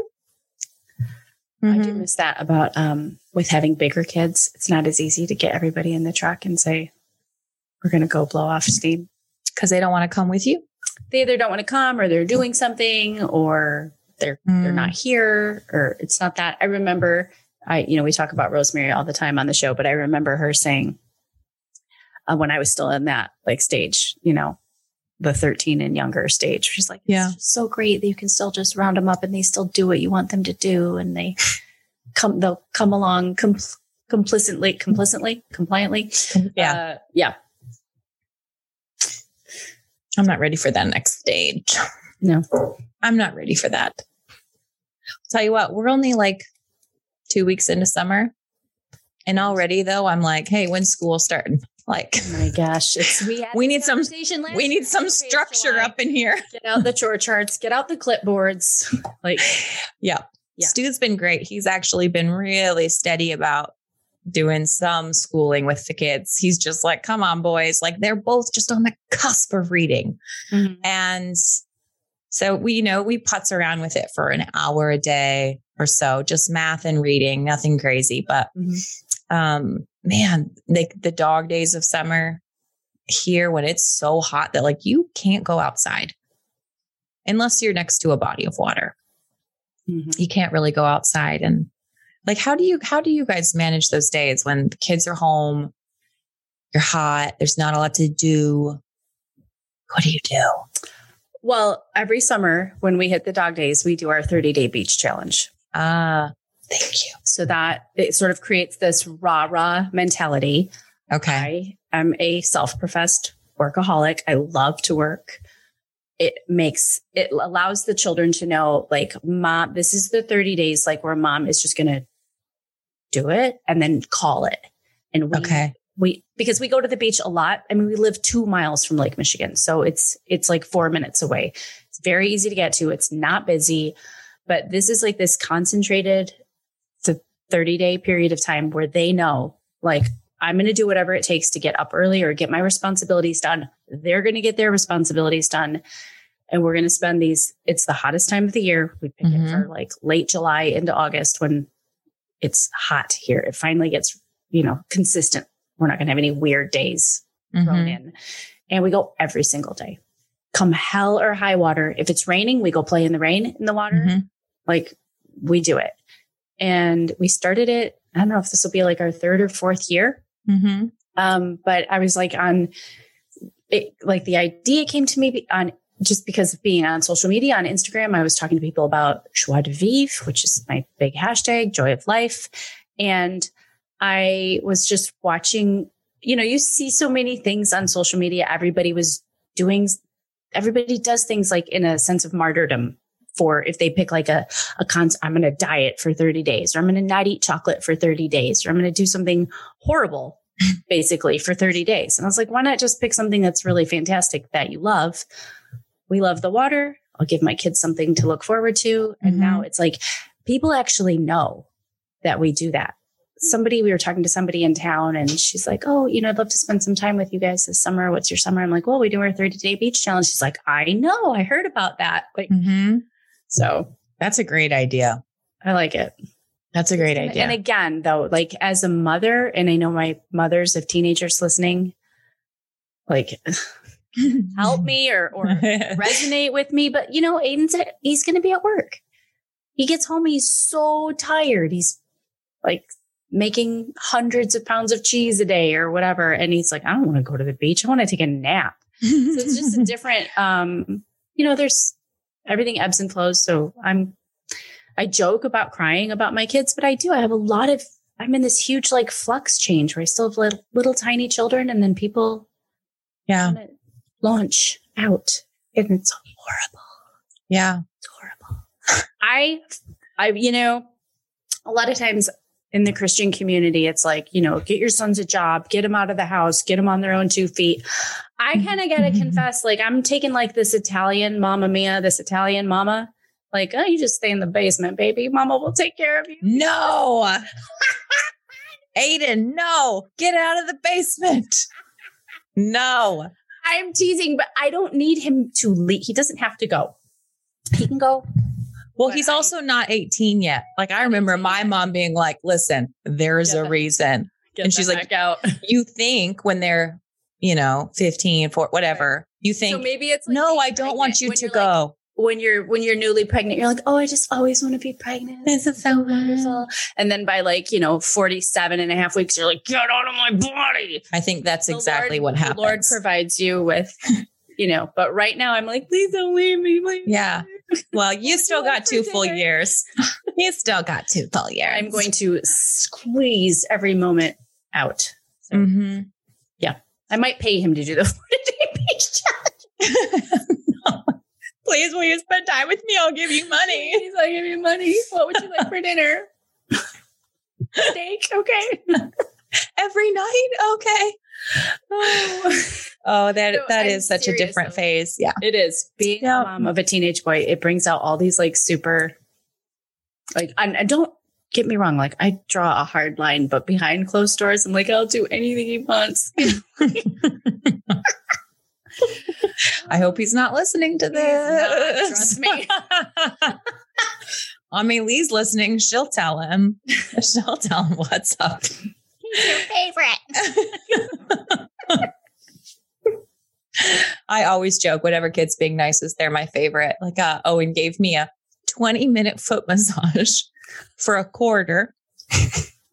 I do miss that about um, with having bigger kids. It's not as easy to get everybody in the truck and say, we're going to go blow off steam. Because they don't want to come with you. They either don't want to come or they're doing something or they're they're Mm. not here or it's not that. I remember I you know we talk about Rosemary all the time on the show, but I remember her saying uh, when I was still in that like stage, you know, the 13 and younger stage. She's like, Yeah. so great that you can still just round them up and they still do what you want them to do. And they come, they'll come along com- complicitly, complicitly, compliantly. Yeah. Uh, yeah. I'm not ready for that next stage. No. I'm not ready for that. tell you what, we're only like two weeks into summer. And already though, I'm like, hey, when's school starting? Like Oh my gosh. It's, we, We need some- we need some structure up in here. Get out the chore charts, get out the clipboards. Like, Yeah. Yeah. Stu's been great. He's actually been really steady about doing some schooling with the kids. He's just like, come on, boys. Like they're both just on the cusp of reading. And So we, you know, we putz around with it for an hour a day or so, just math and reading, nothing crazy. But Mm-hmm. um, man, like the dog days of summer here when it's so hot that like you can't go outside unless you're next to a body of water. Mhm. You can't really go outside. And like, how do you, how do you guys manage those days when the kids are home? You're hot. There's not a lot to do. What do you do? Well, every summer when we hit the dog days, we do our 30 day beach challenge. Ah, thank you. So that it sort of creates this rah rah mentality. Okay. I am a self professed workaholic. I love to work. It makes it allows the children to know, like, mom, this is the 30 days, like where mom is just going to do it and then call it. And we, Okay. we, because we go to the beach a lot. I mean, we live two miles from Lake Michigan. So it's, it's like four minutes away. It's very easy to get to. It's not busy, but this is like this concentrated the 30 day period of time where they know, like, I'm going to do whatever it takes to get up early or get my responsibilities done. They're going to get their responsibilities done. And we're going to spend these, it's the hottest time of the year. We pick Mhm. it for like late July into August when it's hot here. It finally gets, you know, consistent. We're not going to have any weird days thrown Mhm. in. And we go every single day. Come hell or high water. If it's raining, we go play in the rain in the water. Mhm. Like we do it. And we started it. I don't know if this will be like our third or fourth year. Mhm. Um, but I was like on it, like the idea came to me on just because of being on social media on Instagram. I was talking to people about joie de vivre, which is my big hashtag, joy of life. And I was just watching, you know, you see so many things on social media. Everybody was doing, everybody does things like in a sense of martyrdom for if they pick like a, a con, I'm going to diet for 30 days, or I'm going to not eat chocolate for 30 days, or I'm going to do something horrible basically for 30 days. And I was like, why not just pick something that's really fantastic that you love? We love the water. I'll give my kids something to look forward to. And Mhm. now it's like people actually know that we do that. Somebody, we were talking to somebody in town and she's like, Oh, you know, I'd love to spend some time with you guys this summer. What's your summer? I'm like, Well, we do our 30 day beach challenge. She's like, I know. I heard about that. Like, Mhm. so That's a great idea. I like it. That's a great idea. And again, though, like as a mother, and I know my mothers of teenagers listening, like help me or or resonate with me. But you know, Aiden's at, he's going to be at work. He gets home, he's so tired. He's like making hundreds of pounds of cheese a day or whatever, and he's like, I don't want to go to the beach. I want to take a nap. So it's just a different. Um, you know, there's everything ebbs and flows. So I'm. I joke about crying about my kids, but I do. I have a lot of. I'm in this huge like flux change where I still have little, little tiny children, and then people yeah. Launch out, and it's horrible. Yeah. It's horrible. I, I, you know, a lot of times in the Christian community, it's like, you know, get your sons a job, get them out of the house, get them on their own two feet. I kind of got to confess, like, I'm taking like this Italian mama mia, this Italian mama. Like, oh, you just stay in the basement, baby. Mama will take care of you. No. Aiden, no. Get out of the basement. No. I'm teasing, but I don't need him to leave. He doesn't have to go. He can go. Well, he's I- also not 18 yet. Like I remember my yet. mom being like, listen, there's a reason. And she's like, out. You think when they're, you know, 15, 4, whatever, you So think, maybe it's like no, I don't want you to go. When you're when you're newly pregnant, you're like, oh, I just always want to be pregnant. This is so wonderful. And then by like, you know, 47 and a half weeks, you're like, get out of my body. I think that's The exactly Lord- what happens. The Lord provides you with, you know, but right now I'm like, please don't leave me. Please. Yeah. Well, you still got two full years. you still got two full years. I'm going to squeeze every moment out. So hmm Yeah. I might pay him to do the 40 day beach challenge. Please, will you spend time with me? I'll give you money. Please, I'll give you money. What would you like for dinner? Steak. Okay. Every night? Okay. Oh. Oh, that No, that I'm is such serious, a different though. phase. Yeah. It is being Yeah. a mom of a teenage boy. It brings out all these like super, like, and don't get me wrong. Like, I draw a hard line, but behind closed doors, I'm like, I'll do anything he wants. I hope he's not listening to this. trust me. I mean, Lee's listening. She'll tell him. She'll tell him what's up. He's your favorite. I always joke, whatever kid's being nicest, they're my favorite. Like uh, Owen gave me a 20 minute foot massage for a quarter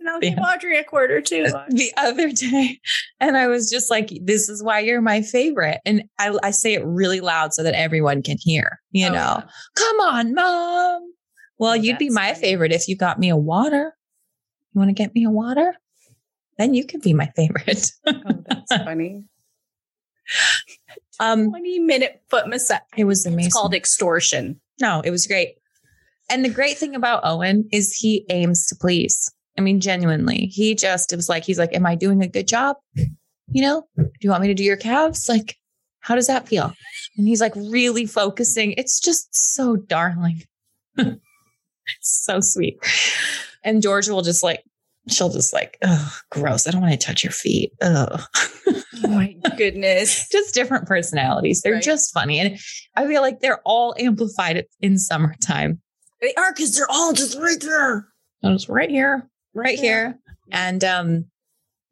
I'll give Audrey a quarter too. the other day. And I was just like, this is why you're my favorite. And I, I say it really loud so that everyone can hear, you Oh, know, yeah. come on, mom. Well, Oh, you'd be my funny. favorite if you got me a water. You want to get me a water? Then you could be my favorite. Oh, that's funny. um, 20 minute foot massage. it was amazing. It's called extortion. No, it was great. And the great thing about Owen is he aims to please. I mean, genuinely, he just it was like, he's like, Am I doing a good job? You know, do you want me to do your calves? Like, how does that feel? And he's like really focusing. It's just so darling. so sweet. And Georgia will just like, she'll just like, oh, gross. I don't want to touch your feet. Ugh. Oh my goodness. just different personalities. They're Right. just funny. And I feel like they're all amplified in summertime. They are because they're all just right there. I was right here, right there. here. And um,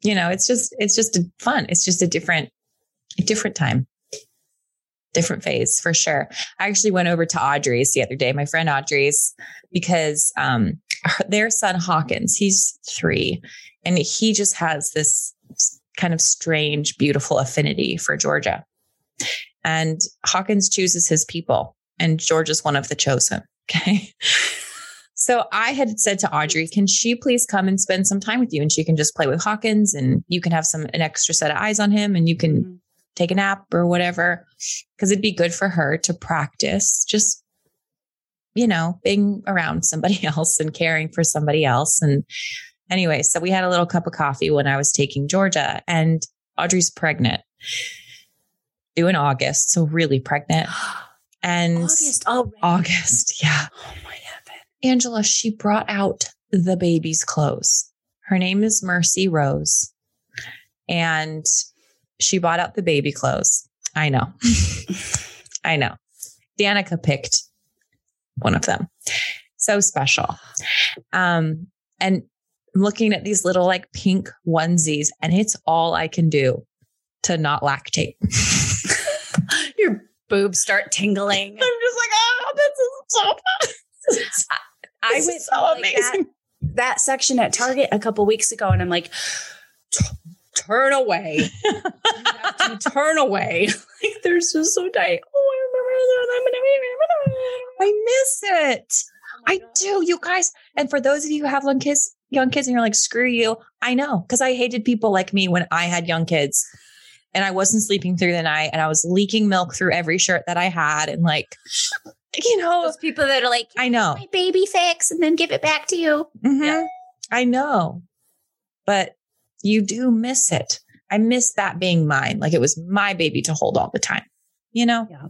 you know, it's just it's just fun. It's just a different, a different time. Different phase for sure. I actually went over to Audrey's the other day, my friend Audrey's, because um her, their son Hawkins, he's three, and he just has this kind of strange, beautiful affinity for Georgia. And Hawkins chooses his people, and Georgia's one of the chosen. Okay. So I had said to Audrey, can she please come and spend some time with you? And she can just play with Hawkins and you can have some an extra set of eyes on him and you can Mhm. take a nap or whatever. Cause it'd be good for her to practice just, you know, being around somebody else and caring for somebody else. And anyway, so we had a little cup of coffee when I was taking Georgia and Audrey's pregnant. Due in August, so really pregnant. And August. August, yeah. Oh my heaven. Angela, she brought out the baby's clothes. Her name is Mercy Rose. And she bought out the baby clothes. I know. I know. Danica picked one of them. So special. Um, and I'm looking at these little like pink onesies, and it's all I can do to not lactate. Your boobs start tingling. I'm just like, oh, this is so fun. I went so like, amazing. That, that section at Target a couple weeks ago, and I'm like, turn away. You have to turn away. like they're just so tight. Oh, I remember that. I miss it. Oh I do, you guys. And for those of you who have young kids, young kids, and you're like, screw you. I know, because I hated people like me when I had young kids, and I wasn't sleeping through the night, and I was leaking milk through every shirt that I had, and like, you know, Those people that are like, I know, my baby fix, and then give it back to you. Mhm. Yeah. I know, but you do miss it. I miss that being mine. Like it was my baby to hold all the time, you know? Yeah.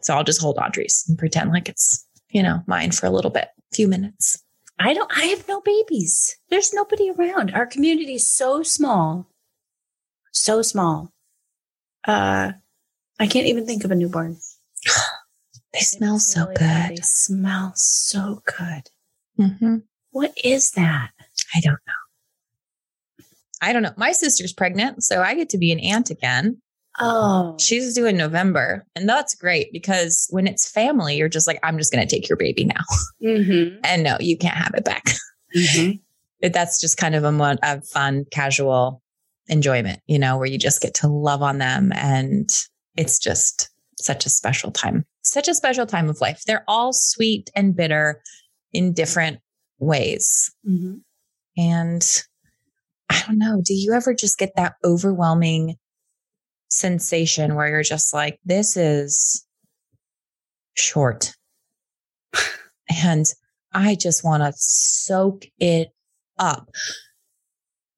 So I'll just hold Audrey's and pretend like it's, you know, mine for a little bit, few minutes. I don't. I have no babies. There's nobody around. Our community is so small, so small. Uh, I can't even think of a newborn. They smell so Really bad. They good. smell so good. hmm What is that? I don't know. I don't know. My sister's pregnant, so I get to be an aunt again. Oh, She's due in November, and that's great because when it's family, you're just like, I'm just going to take your baby now. Mm-hmm. And no, you can't have it back. Mm-hmm. That's just kind of a, mo- a fun, casual enjoyment, you know, where you just get to love on them. And it's just such a special time, such a special time of life. They're all sweet and bitter in different ways. Mm-hmm. And I don't know, do you ever just get that overwhelming sensation where you're just like, this is short. and I just want to soak it up.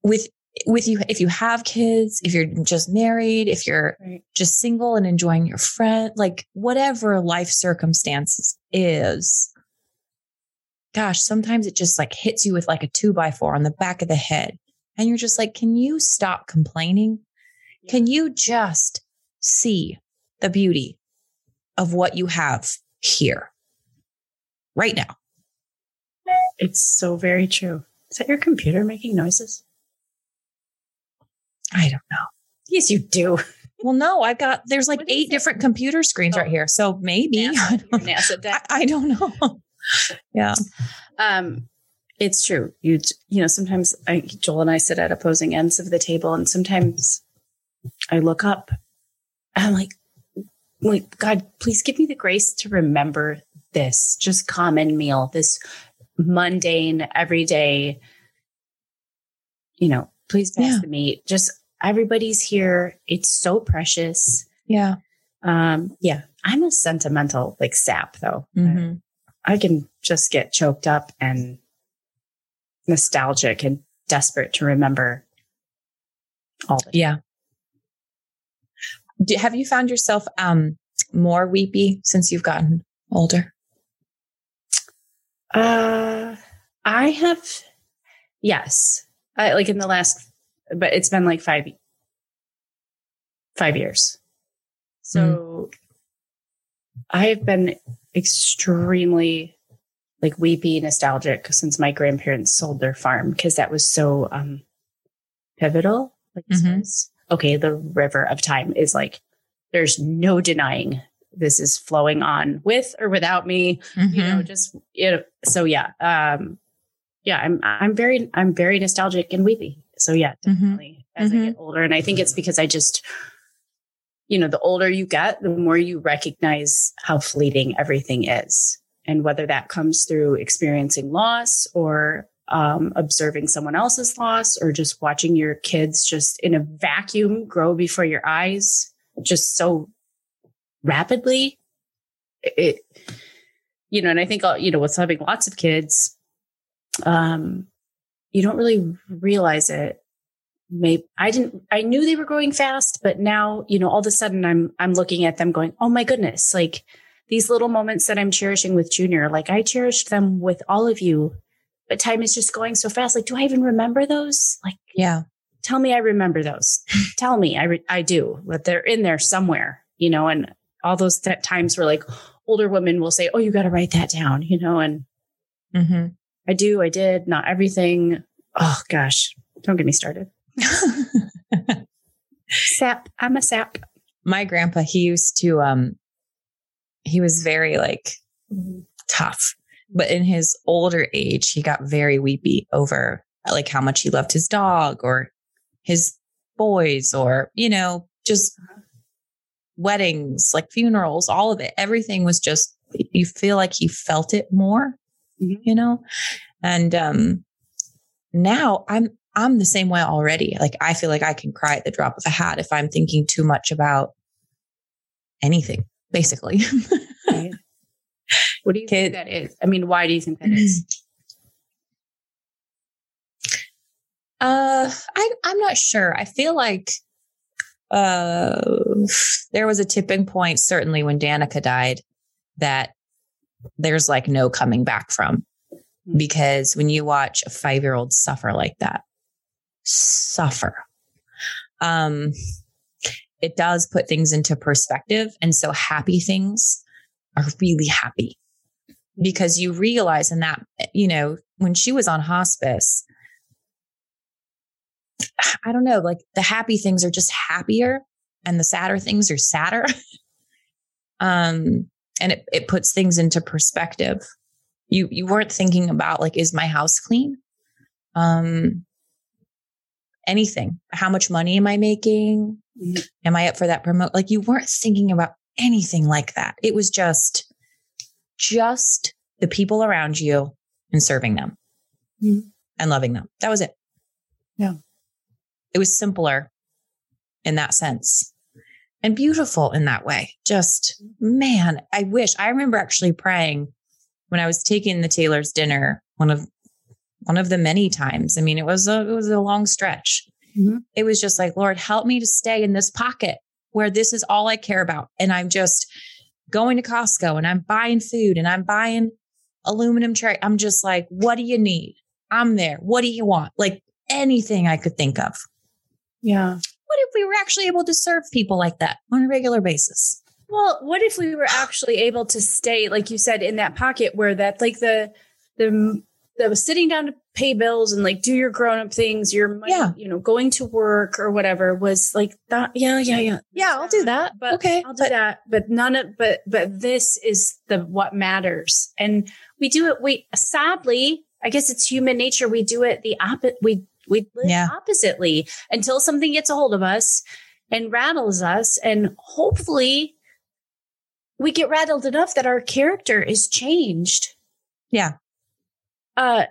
With with you if you have kids, if you're just married, if you're Right. just single and enjoying your friend, like whatever life circumstances is, gosh, sometimes it just like hits you with like a two by four on the back of the head. And you're just like, can you stop complaining? Can you just see the beauty of what you have here right now. It's so very true. Is that your computer making noises? I don't know. Yes, you do. Well, no, I've got there's like eight different computer screens Oh. right here. So maybe NASA, your NASA I. I don't know. yeah. Um, it's true. You you know sometimes I, Joel and I sit at opposing ends of the table, and sometimes I look up and I'm like, like God, please give me the grace to remember this just common meal, this mundane, everyday. You know, please pass Yeah. the meat. Just everybody's here. It's so precious. Yeah. Um, yeah, I'm a sentimental like sap though. Mhm. I can just get choked up and nostalgic and desperate to remember all the Yeah. Do, have you found yourself um more weepy since you've gotten older? Uh, I have, yes, I, like in the last, but it's been like five, five years. So I've been extremely like weepy, nostalgic since my grandparents sold their farm because that was so um pivotal. Like, Mhm. as- okay, the river of time is like, there's no denying this is flowing on with or without me you know just you know so yeah um yeah i'm i'm very i'm very nostalgic and weepy so yeah Mhm. definitely as i Mhm. get older and i think it's because i just you know the older you get the more you recognize how fleeting everything is and whether that comes through experiencing loss or um, observing someone else's loss or just watching your kids just in a vacuum grow before your eyes just so rapidly it you know and i think uh, you know with having lots of kids um you don't really realize it maybe i didn't i knew they were growing fast but now you know all of a sudden i'm i'm looking at them going oh my goodness like these little moments that i'm cherishing with junior like i cherished them with all of you but time is just going so fast like do i even remember those like Yeah. tell me I remember those. tell me I re- I do, but they're in there somewhere, you know, and all those t- times where like older women will say, "Oh, you got to write that down," you know, and hmm I do, I did, not everything. Oh gosh, don't get me started. Sap, I'm a sap. My grandpa, he used to um he was very like tough. But in his older age, he got very weepy over like how much he loved his dog or his boys or, you know, just weddings, like funerals, all of it. Everything was just, you feel like he felt it more, Mhm. you know? And um now I'm, I'm the same way already. Like I feel like I can cry at the drop of a hat if I'm thinking too much about anything, basically. Right. What do you Kid- think that is? I mean, why do you think that is? Uh, I, I'm not sure. I feel like uh, there was a tipping point, certainly when Danica died, that there's like no coming back from. Hmm. Because when you watch a five year old suffer like that, suffer, um, it does put things into perspective. And so happy things are really happy because you realize in that, you know, when she was on hospice, I don't know, like the happy things are just happier and the sadder things are sadder. um, and it, it puts things into perspective. You you weren't thinking about like, is my house clean? Um anything. How much money am I making? Mhm. Am I up for that promote? Like you weren't thinking about anything like that. It was just just the people around you and serving them Mhm. and loving them. That was it. Yeah. It was simpler in that sense and beautiful in that way. Just, man, I wish I remember actually praying when I was taking the Taylor's dinner, one of one of the many times. I mean, it was a it was a long stretch. Mhm. It was just like, Lord, help me to stay in this pocket where this is all I care about. And I'm just going to Costco and I'm buying food and I'm buying aluminum tray. I'm just like, what do you need? I'm there. What do you want? Like anything I could think of. Yeah. What if we were actually able to serve people like that on a regular basis? Well, what if we were actually able to stay, like you said, in that pocket where that, like the the the sitting down to pay bills and like do your grown up things, your money, Yeah. you know, going to work or whatever was like that. Yeah, yeah, yeah. Yeah, I'll do that. But okay. I'll do but- that. But none of but but this is the what matters. And we do it we sadly, I guess it's human nature. We do it the opposite we we live Yeah. oppositely until something gets a hold of us and rattles us. And hopefully we get rattled enough that our character is changed. Yeah. Uh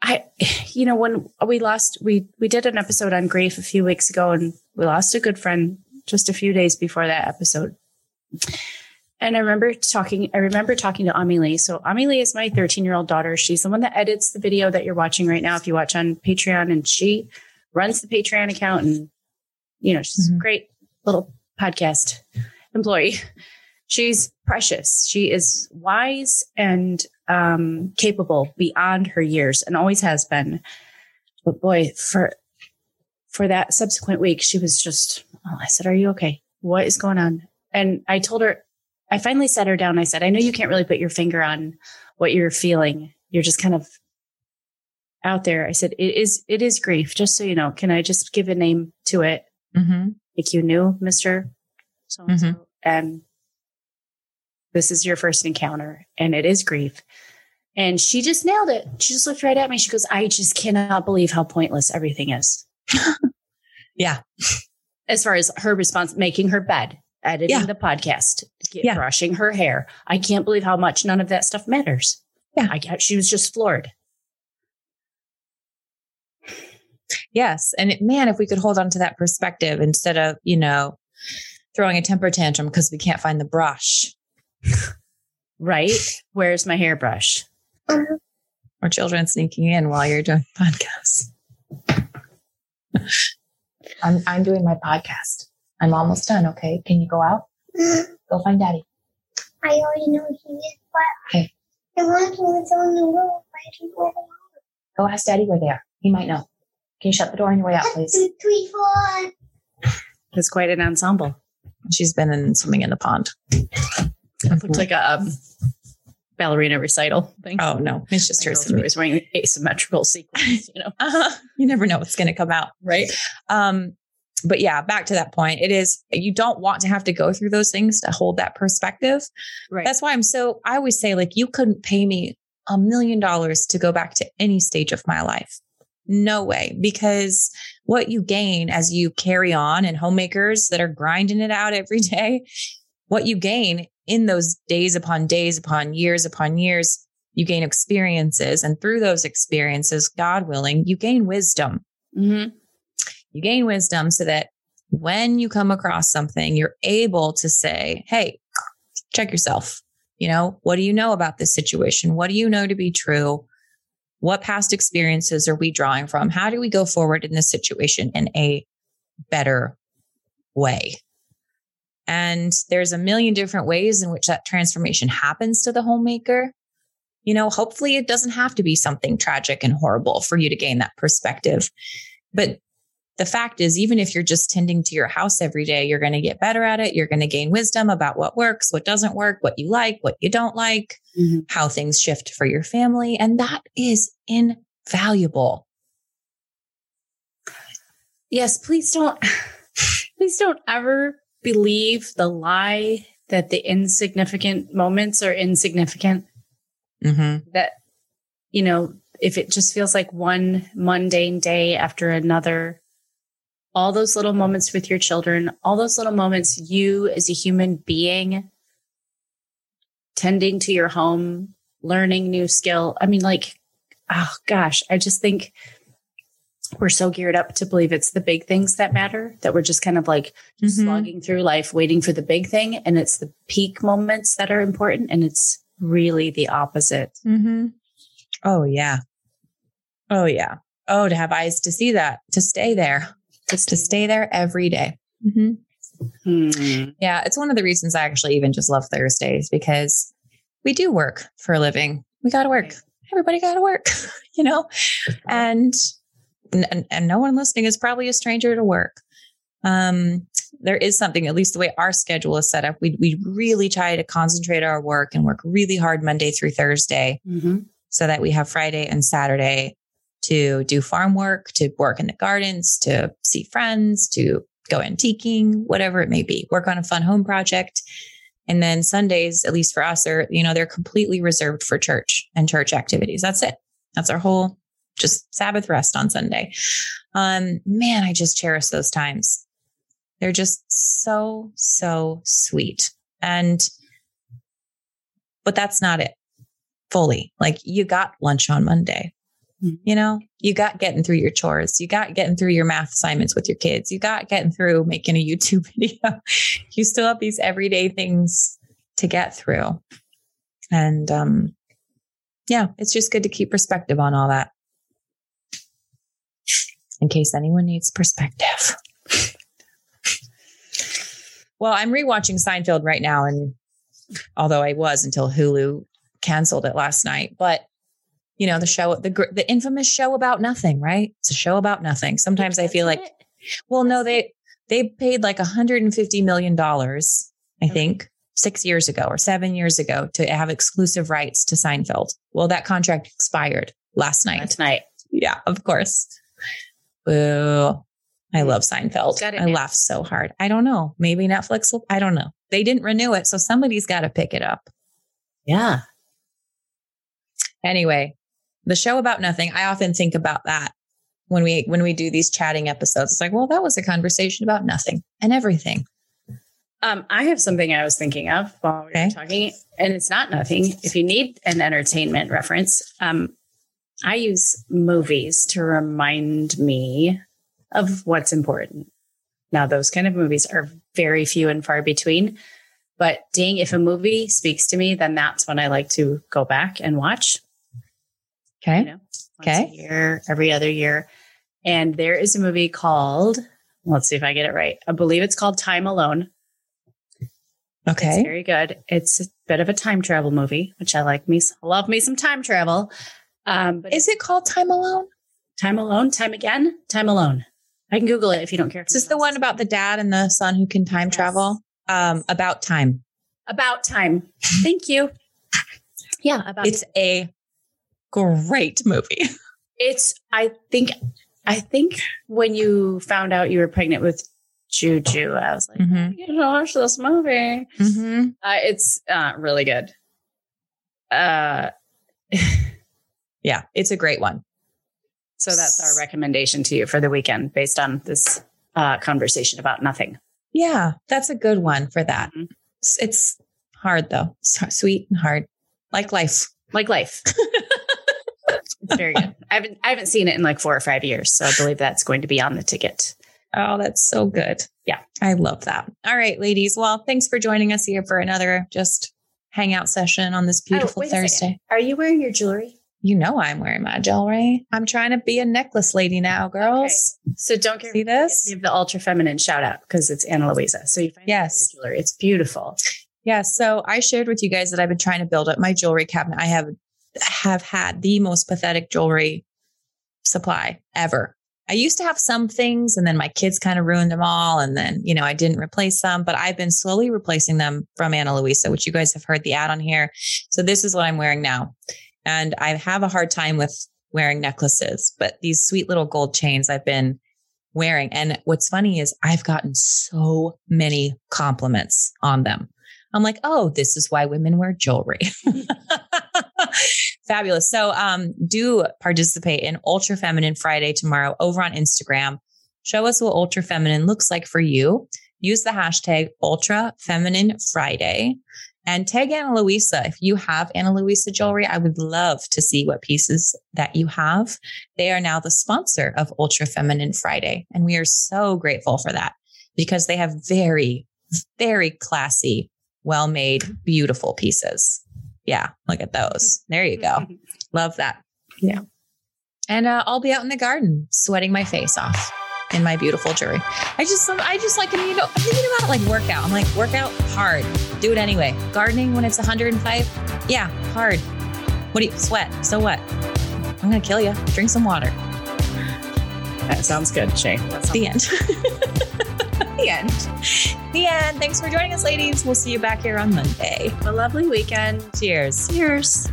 I you know when we lost we we did an episode on grief a few weeks ago and we lost a good friend just a few days before that episode. And I remember talking I remember talking to Amelie. So Amelie is my 13-year-old daughter. She's the one that edits the video that you're watching right now if you watch on Patreon and she runs the Patreon account and you know, she's Mhm. a great little podcast employee. She's precious. She is wise and um, capable beyond her years and always has been. But boy, for for that subsequent week, she was just. Oh, I said, "Are you okay? What is going on?" And I told her. I finally sat her down. I said, "I know you can't really put your finger on what you're feeling. You're just kind of out there." I said, "It is. It is grief. Just so you know, can I just give a name to it? Mhm. like you knew Mr. So and so, and this is your first encounter, and it is grief. And she just nailed it. She just looked right at me. She goes, I just cannot believe how pointless everything is. Yeah. As far as her response, making her bed, editing Yeah. the podcast, get, Yeah. brushing her hair. I can't believe how much none of that stuff matters. Yeah. I she was just floored. Yes. And it, man, if we could hold on to that perspective instead of, you know, throwing a temper tantrum because we can't find the brush Right? Where's my hairbrush? or children sneaking in while you're doing podcasts. I'm, I'm doing my podcast. I'm almost done. Okay. Can you go out? Go find daddy. I already know he is, but Okay. I want to was on the road. Why do you go Go ask daddy where they are. He might know. Can you shut the door on your way out, please? Two, three, four. It's quite an ensemble. She's been in swimming in the pond. It looked like a um, ballerina recital thing. Oh no, it's just her. Girls are always wearing asymmetrical sequins, you know. Uh-huh. You never know what's going to come out. Right. Um, but yeah, back to that point. It is you don't want to have to go through those things to hold that perspective. Right. That's why I'm so. I always say like you couldn't pay me a million dollars to go back to any stage of my life. No way, because what you gain as you carry on and homemakers that are grinding it out every day, what you gain in those days upon days upon years upon years, you gain experiences. And through those experiences, God willing, you gain wisdom. mm-hmm. You gain wisdom so that when you come across something, you're able to say, Hey, check yourself. You know, what do you know about this situation? What do you know to be true? What past experiences are we drawing from? How do we go forward in this situation in a better way? And there's a million different ways in which that transformation happens to the homemaker. You know, hopefully it doesn't have to be something tragic and horrible for you to gain that perspective. But the fact is, even if you're just tending to your house every day, you're going to get better at it. You're going to gain wisdom about what works, what doesn't work, what you like, what you don't like, Mhm. how things shift for your family. And that is invaluable. Yes, please don't please don't ever believe the lie that the insignificant moments are insignificant. Mm-hmm. That you know, if it just feels like one mundane day after another, all those little moments with your children, all those little moments you as a human being tending to your home, learning new skill. I mean, like, oh gosh, I just think we're so geared up to believe it's the big things that matter that we're just kind of like Mhm. slogging through life waiting for the big thing and it's the peak moments that are important and it's really the opposite Mm-hmm. Oh, yeah. Oh, yeah. Oh, to have eyes to see that, to stay there, just to stay there every day. Mm-hmm. Hmm. Yeah, it's one of the reasons I actually even just love Thursdays because we do work for a living. We got to work. Everybody got to work, you know? And, and and no one listening is probably a stranger to work. Um, there is something, at least the way our schedule is set up, we, we really try to concentrate our work and work really hard Monday through Thursday Mm-hmm. so that we have Friday and Saturday to do farm work, to work in the gardens, to see friends, to go antiquing, whatever it may be, work on a fun home project. And then Sundays, at least for us, are, you know, they're completely reserved for church and church activities. That's it. That's our whole just Sabbath rest on Sunday. Um, man, I just cherish those times. They're just so, so sweet. And, but that's not it fully. Like you got lunch on Monday. You know, you got getting through your chores. You got getting through your math assignments with your kids. You got getting through making a YouTube video. you still have these everyday things to get through. And um yeah, it's just good to keep perspective on all that. In case anyone needs perspective. well, I'm rewatching Seinfeld right now and although I was until Hulu canceled it last night, but you know, the show, the the infamous show about nothing, right? It's a show about nothing. Sometimes I feel like, well, no, they they paid like 150 million dollars, I think, six years ago or seven years ago to have exclusive rights to Seinfeld. Well, that contract expired last night. Last night. Yeah, of course. Boo. I love Seinfeld. I man. laugh so hard. I don't know. Maybe Netflix will, I don't know. They didn't renew it, so somebody's got to pick it up. Yeah. Anyway, the show about nothing, I often think about that when we when we do these chatting episodes. It's like, well, that was a conversation about nothing and everything. Um, I have something I was thinking of while we Okay. were talking, and it's not nothing. If you need an entertainment reference, um, I use movies to remind me of what's important. Now, those kind of movies are very few and far between. But dang, if a movie speaks to me, then that's when I like to go back and watch. Okay. You know, Okay. year, every other year. And there is a movie called, let's see if I get it right. I believe it's called Time Alone. It's Okay. very good. It's a bit of a time travel movie, which I like me. Love me some time travel. Um, but Is it called Time Alone? time alone, time again, time alone. I can Google it if you don't care. Is this the one about the dad and the son who can time Yes. travel? Um, about time. about time? Thank you. Yeah, about It's a great movie. it's. I think. I think when you found out you were pregnant with Juju, I was like, Mhm. you should watch this movie. Mm-hmm. Uh, it's uh, really good. Uh, Yeah, it's a great one. so that's our recommendation to you for the weekend, based on this uh, conversation about nothing. Yeah, that's a good one for that. Mhm. It's, hard though, S- sweet and hard, like life. like life. very good. I haven't I haven't seen it in like four or five years, so I believe that's going to be on the ticket. Oh, that's so good. Yeah. I love that. All right, ladies. Well, thanks for joining us here for another just hangout session on this oh, beautiful Oh, a second. Thursday. Are you wearing your jewelry? You know I'm wearing my jewelry. I'm trying to be a necklace lady now, girls. So don't See this? Give the ultra feminine shout out because it's Ana Luisa. So you find Yes. your jewelry. It's beautiful. Yeah. So I shared with you guys that I've been trying to build up my jewelry cabinet. I have have had the most pathetic jewelry supply ever. I used to have some things and then my kids kind of ruined them all. And then, you know, I didn't replace them, but I've been slowly replacing them from Ana Luisa, which you guys have heard the ad on here. So this is what I'm wearing now. And I have a hard time with wearing necklaces, but these sweet little gold chains I've been wearing. And what's funny is I've gotten so many compliments on them. I'm like, oh, this is why women wear jewelry. Fabulous. So um, do participate in Ultra Feminine Friday tomorrow over on Instagram. Show us what Ultra Feminine looks like for you. Use the hashtag Ultra Feminine Friday and tag Ana Luisa. If you have Ana Luisa jewelry, I would love to see what pieces that you have. They are now the sponsor of Ultra Feminine Friday. And we are so grateful for that because they have very, very classy, well made, beautiful pieces. Yeah, look at those. There you go. Love that. Yeah. And uh, I'll be out in the garden sweating my face off in my beautiful jewelry. I just, I just like, you know, I'm thinking about like workout. I'm like, workout hard, do it anyway. Gardening when it's 105, yeah, hard. What do you sweat? So what? I'm gonna kill you. Drink some water. That sounds good, Shaye. That sounds The end. the end. The end. Thanks for joining us, ladies. We'll see you back here on Monday. Have a lovely weekend. Cheers. Cheers.